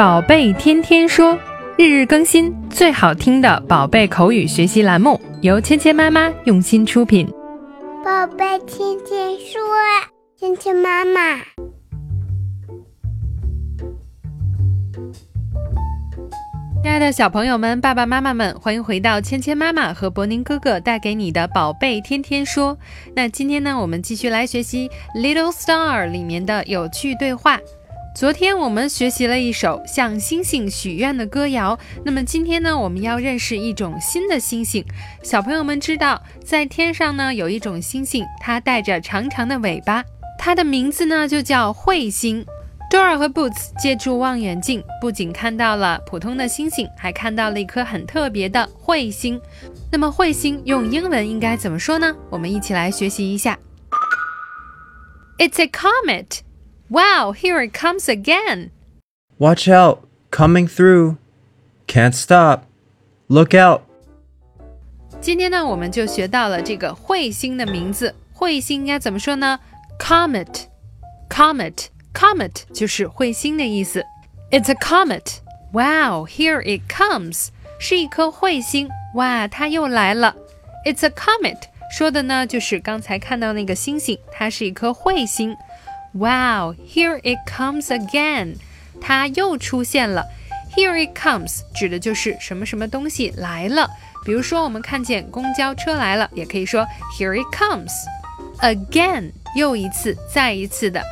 宝贝天天说，日日更新，最好听的宝贝口语学习栏目，由芊芊妈妈用心出品。宝贝天天说，芊芊妈妈。亲爱的小朋友们、爸爸妈妈们，欢迎回到芊芊妈妈和博宁哥哥带给你的宝贝天天说。那今天呢，我们继续来学习《Little Star》里面的有趣对话。昨天我们学习了一首向星星许愿的歌谣，那么今天呢，我们要认识一种新的星星。小朋友们知道，在天上呢有一种星星，它带着长长的尾巴，它的名字呢就叫彗星。Dora 和 Boots 借助望远镜，不仅看到了普通的星星，还看到了一颗很特别的彗星。那么彗星用英文应该怎么说呢？我们一起来学习一下。It's a comet. Wow, here it comes again. Watch out, coming through. Can't stop. Look out. 今天呢，我们就学到了这个彗星的名字。彗星应该怎么说呢？Comet, comet, comet 就是彗星的意思。It's a comet. Wow, here it comes. 是一颗彗星。哇，它又来了。It's a comet 说的呢，就是刚才看到那个星星，它是一颗彗星。 Wow, here it comes again！它又出现了。Here it comes 指的就是什么什么东西来了。比如说，我们看见公交车来了，也可以说 Here it comes again，又一次，再一次的。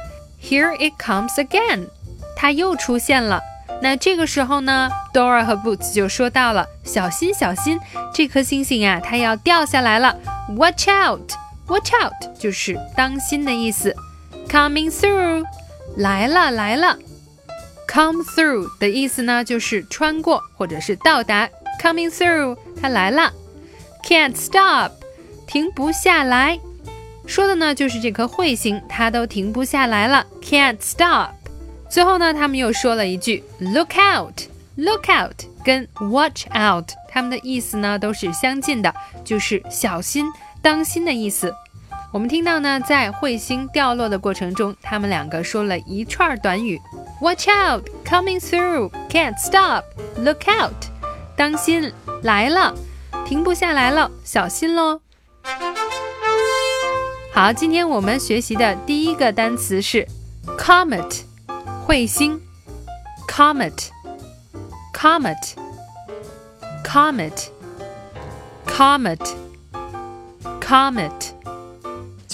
Here it comes again，它又出现了。那这个时候呢，Dora 和 Boots 就说到了：小心，小心，这颗星星啊，它要掉下来了。Watch out，Watch out 就是当心的意思。Coming through，来了来了。Come through 的意思呢，就是穿过或者是到达。Coming through，它来了。Can't stop，停不下来。说的呢，就是这颗彗星，它都停不下来了。Can't stop。最后呢，他们又说了一句 Look out，Look out，跟 Watch out，它们的意思呢都是相近的，就是小心、当心的意思。我们听到呢，在彗星掉落的过程中，他们两个说了一串短语：Watch out, coming through, can't stop, look out，当心来了，停不下来了，小心喽。好，今天我们学习的第一个单词是 comet，彗星，comet，comet，comet，comet，comet。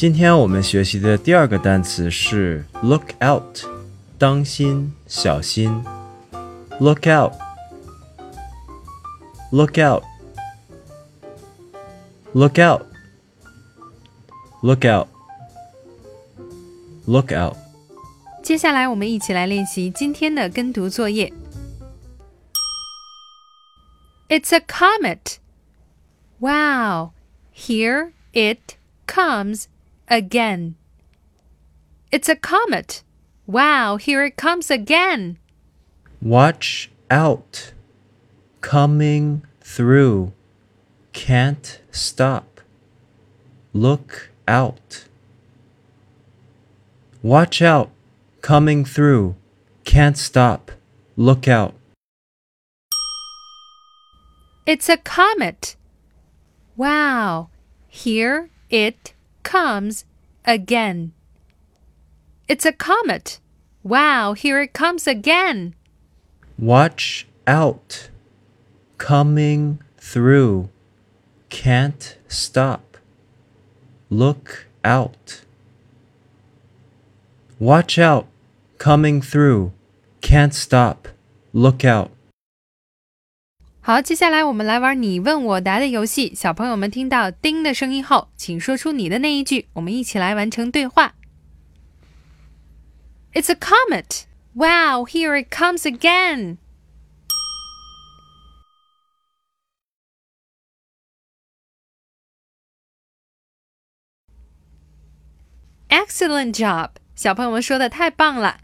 今天我们学习的第二个单词是 look out，当心，小心。look out，look out，look out，look out，look out。接下来我们一起来练习今天的跟读作业。It's a comet. Wow, here it comes again. It's a comet. Wow, here it comes again. Watch out. Coming through. Can't stop. Look out. Watch out. Coming through. Can't stop. Look out. It's a comet. Wow, here it comes again. It's a comet. Wow, here it comes again. Watch out. Coming through. Can't stop. Look out. Watch out. Coming through. Can't stop. Look out. 好，接下来我们来玩你问我答的游戏。小朋友们听到“叮”的声音后，请说出你的那一句，我们一起来完成对话。It's a comet. Wow, here it comes again. Excellent job，小朋友们说的太棒了。